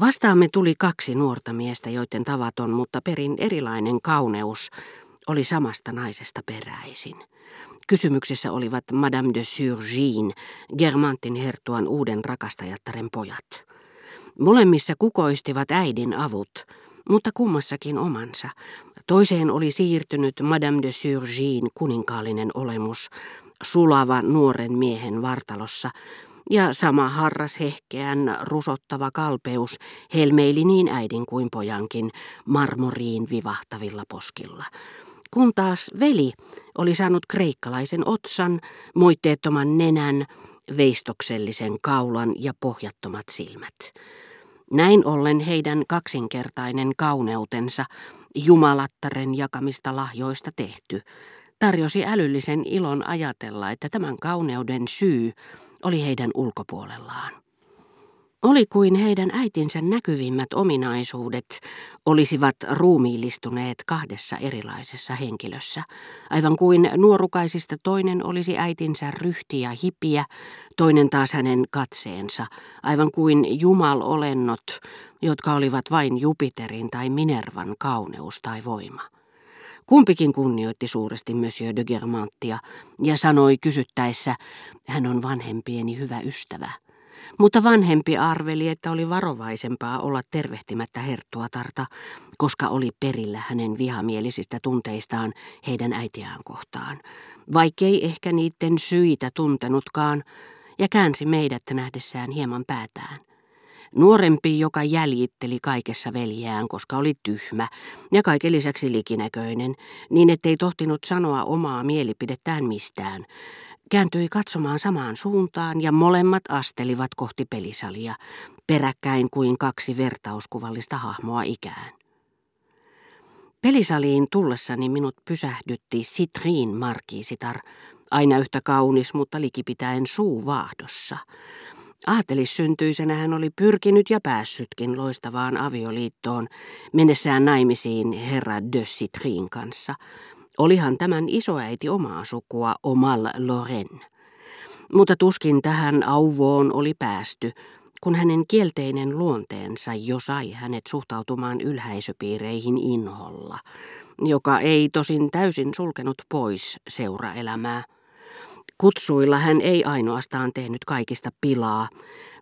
Vastaamme tuli kaksi nuorta miestä, joiden tavaton, mutta perin erilainen kauneus oli samasta naisesta peräisin. Kysymyksessä olivat Madame de Surgin, Germantin hertuan uuden rakastajattaren pojat. Molemmissa kukoistivat äidin avut, mutta kummassakin omansa. Toiseen oli siirtynyt Madame de Surgin kuninkaallinen olemus, sulava nuoren miehen vartalossa, ja sama harras hehkeän rusottava kalpeus helmeili niin äidin kuin pojankin marmoriin vivahtavilla poskilla. Kun taas veli oli saanut kreikkalaisen otsan, moitteettoman nenän, veistoksellisen kaulan ja pohjattomat silmät. Näin ollen heidän kaksinkertainen kauneutensa, jumalattaren jakamista lahjoista tehty, tarjosi älyllisen ilon ajatella, että tämän kauneuden syy oli heidän ulkopuolellaan. Oli kuin heidän äitinsä näkyvimmät ominaisuudet olisivat ruumiillistuneet kahdessa erilaisessa henkilössä, aivan kuin nuorukaisista toinen olisi äitinsä ryhti ja hipiä, toinen taas hänen katseensa, aivan kuin jumalolennot, jotka olivat vain Jupiterin tai Minervan kauneus tai voima. Kumpikin kunnioitti suuresti Monsieur de Germantia ja sanoi kysyttäessä, hän on vanhempieni hyvä ystävä. Mutta vanhempi arveli, että oli varovaisempaa olla tervehtimättä herttuatarta, koska oli perillä hänen vihamielisistä tunteistaan heidän äitiään kohtaan, vaikkei ehkä niiden syitä tuntenutkaan, ja käänsi meidät nähdessään hieman päätään. Nuorempi, joka jäljitteli kaikessa veljeään, koska oli tyhmä ja kaiken lisäksi likinäköinen, niin ettei tohtinut sanoa omaa mielipidettään mistään, kääntyi katsomaan samaan suuntaan ja molemmat astelivat kohti pelisalia, peräkkäin kuin kaksi vertauskuvallista hahmoa ikään. Pelisaliin tullessani minut pysähdytti Citriin markiisitar, aina yhtä kaunis, mutta likipitäen suu vaahdossa. Aatelisyntyisenä hän oli pyrkinyt ja päässytkin loistavaan avioliittoon, mennessään naimisiin herra de Citrin kanssa. Olihan tämän isoäiti omaa sukua Omal Loren. Mutta tuskin tähän auvoon oli päästy, kun hänen kielteinen luonteensa jo sai hänet suhtautumaan ylhäisöpiireihin inholla, joka ei tosin täysin sulkenut pois seuraelämää. Kutsuilla hän ei ainoastaan tehnyt kaikista pilaa,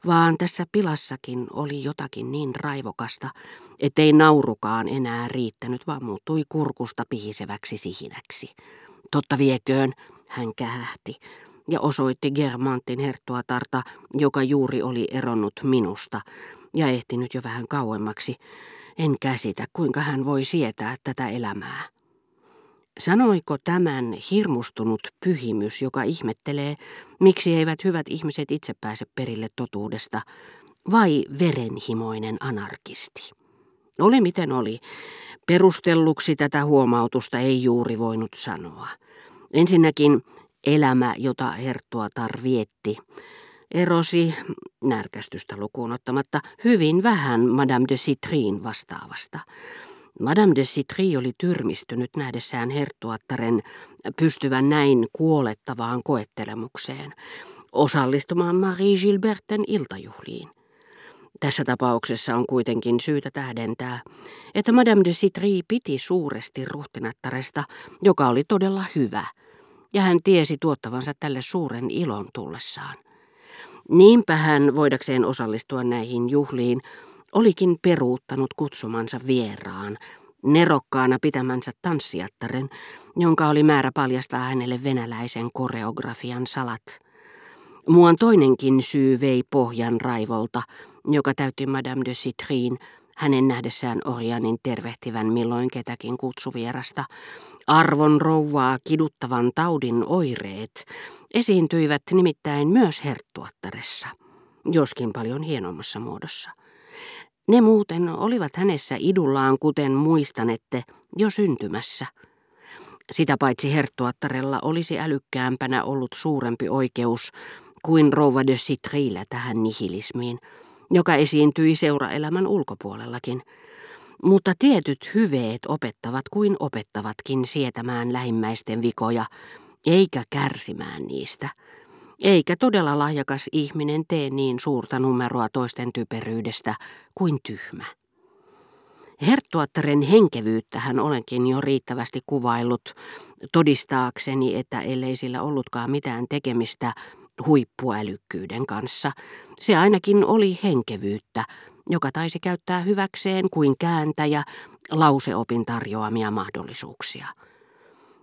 vaan tässä pilassakin oli jotakin niin raivokasta, ettei naurukaan enää riittänyt, vaan muuttui kurkusta pihiseväksi sihinäksi. Totta vieköön, hän kähähti ja osoitti Germantin herttuatarta, joka juuri oli eronnut minusta ja ehtinyt jo vähän kauemmaksi. En käsitä, kuinka hän voi sietää tätä elämää. Sanoiko tämän hirmustunut pyhimys, joka ihmettelee, miksi eivät hyvät ihmiset itse pääse perille totuudesta, vai verenhimoinen anarkisti? Oli miten oli. Perustelluksi tätä huomautusta ei juuri voinut sanoa. Ensinnäkin elämä, jota Herttua tarvietti, erosi, närkästystä lukuun ottamatta, hyvin vähän Madame de Citrin vastaavasta. Madame de Citri oli tyrmistynyt nähdessään herttuattaren pystyvän näin kuolettavaan koettelemukseen, osallistumaan Marie Gilberten iltajuhliin. Tässä tapauksessa on kuitenkin syytä tähdentää, että Madame de Citri piti suuresti ruhtinattaresta, joka oli todella hyvä, ja hän tiesi tuottavansa tälle suuren ilon tullessaan. Niinpä hän, voidakseen osallistua näihin juhliin, olikin peruuttanut kutsumansa vieraan, nerokkaana pitämänsä tanssijattaren, jonka oli määrä paljastaa hänelle venäläisen koreografian salat. Muan toinenkin syy vei pohjan raivolta, joka täytti Madame de Citrin hänen nähdessään Orianin tervehtivän milloin ketäkin kutsuvierasta. Arvon rouvaa kiduttavan taudin oireet esiintyivät nimittäin myös herttuattaressa, joskin paljon hienommassa muodossa. Ne muuten olivat hänessä idullaan, kuten muistanette, jo syntymässä. Sitä paitsi herttuattarella olisi älykkäämpänä ollut suurempi oikeus kuin rouva de Citrillä tähän nihilismiin, joka esiintyi seuraelämän ulkopuolellakin. Mutta tietyt hyveet opettavat kuin opettavatkin sietämään lähimmäisten vikoja, eikä kärsimään niistä. Eikä todella lahjakas ihminen tee niin suurta numeroa toisten typeryydestä kuin tyhmä. Herttuattaren henkevyyttä hän olenkin jo riittävästi kuvaillut todistaakseni, että ellei sillä ollutkaan mitään tekemistä huippuälykkyyden kanssa, se ainakin oli henkevyyttä, joka taisi käyttää hyväkseen kuin kääntäjä lauseopin tarjoamia mahdollisuuksia.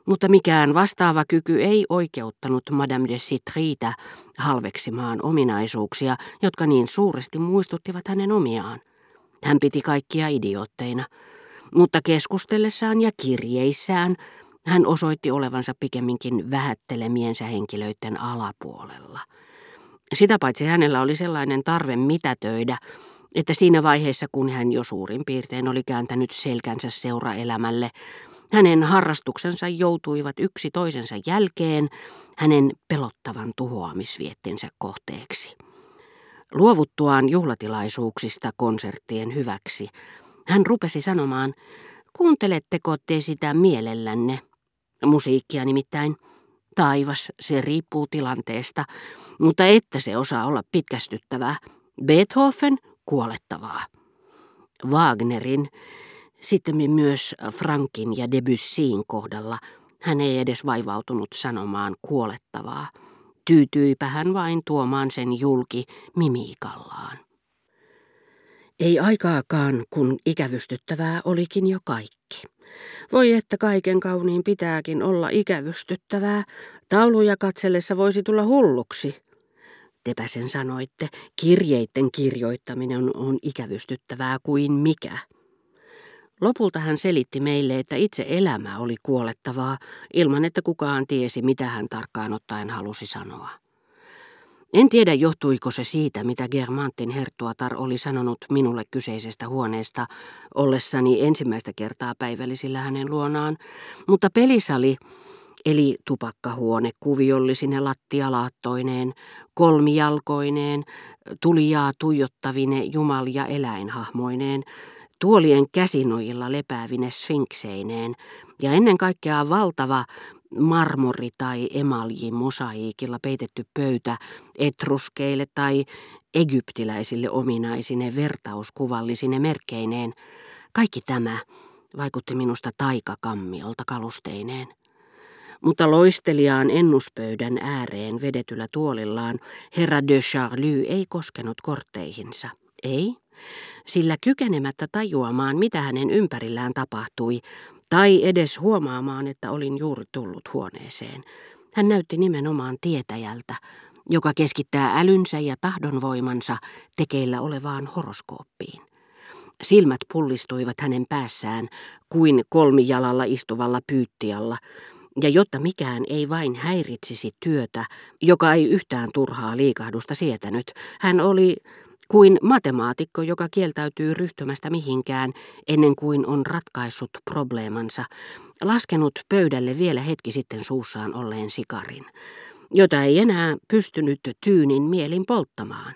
Mutta mikään vastaava kyky ei oikeuttanut Madame de Citrita halveksimaan ominaisuuksia, jotka niin suuresti muistuttivat hänen omiaan. Hän piti kaikkia idiootteina, mutta keskustellessaan ja kirjeissään hän osoitti olevansa pikemminkin vähättelemiensä henkilöiden alapuolella. Sitä paitsi hänellä oli sellainen tarve mitätöidä, että siinä vaiheessa, kun hän jo suurin piirtein oli kääntänyt selkänsä seuraelämälle, hänen harrastuksensa joutuivat yksi toisensa jälkeen hänen pelottavan tuhoamisviettensä kohteeksi. Luovuttuaan juhlatilaisuuksista konserttien hyväksi, hän rupesi sanomaan, kuunteletteko te sitä mielellänne? Musiikkia nimittäin. Taivas, se riippuu tilanteesta, mutta että se osaa olla pitkästyttävää. Beethoven, kuolettavaa. Wagnerin, sitten myös Frankin ja Debussyin kohdalla hän ei edes vaivautunut sanomaan kuolettavaa. Tyytyipä hän vain tuomaan sen julki mimiikallaan. Ei aikaakaan, kun ikävystyttävää olikin jo kaikki. Voi että kaiken kauniin pitääkin olla ikävystyttävää. Tauluja katsellessa voisi tulla hulluksi. Tepä sen sanoitte, kirjeitten kirjoittaminen on ikävystyttävää kuin mikä. Lopulta hän selitti meille, että itse elämä oli kuolettavaa, ilman että kukaan tiesi, mitä hän tarkkaan ottaen halusi sanoa. En tiedä, johtuiko se siitä, mitä Germantin herttuatar oli sanonut minulle kyseisestä huoneesta ollessani ensimmäistä kertaa päivällisillä hänen luonaan, mutta pelisali, eli tupakkahuone kuviollisine lattialaattoineen, kolmijalkoineen, tulijaa tuijottavine jumal- ja eläinhahmoineen, tuolien käsinojilla lepäävine sfinkseineen ja ennen kaikkea valtava marmori- tai emalji-mosaiikilla peitetty pöytä etruskeille tai egyptiläisille ominaisine vertauskuvallisine merkkeineen. Kaikki tämä vaikutti minusta taikakammiolta kalusteineen. Mutta loisteliaan ennuspöydän ääreen vedetyllä tuolillaan herra de Charlie ei koskenut kortteihinsa. Ei, sillä kykenemättä tajuamaan, mitä hänen ympärillään tapahtui, tai edes huomaamaan, että olin juuri tullut huoneeseen. Hän näytti nimenomaan tietäjältä, joka keskittää älynsä ja tahdonvoimansa tekeillä olevaan horoskooppiin. Silmät pullistuivat hänen päässään kuin kolmijalalla istuvalla pyyttialla, ja jotta mikään ei vain häiritsisi työtä, joka ei yhtään turhaa liikahdusta sietänyt, hän oli kuin matemaatikko, joka kieltäytyy ryhtymästä mihinkään ennen kuin on ratkaissut probleemansa, laskenut pöydälle vielä hetki sitten suussaan olleen sikarin, jota ei enää pystynyt tyynin mielin polttamaan.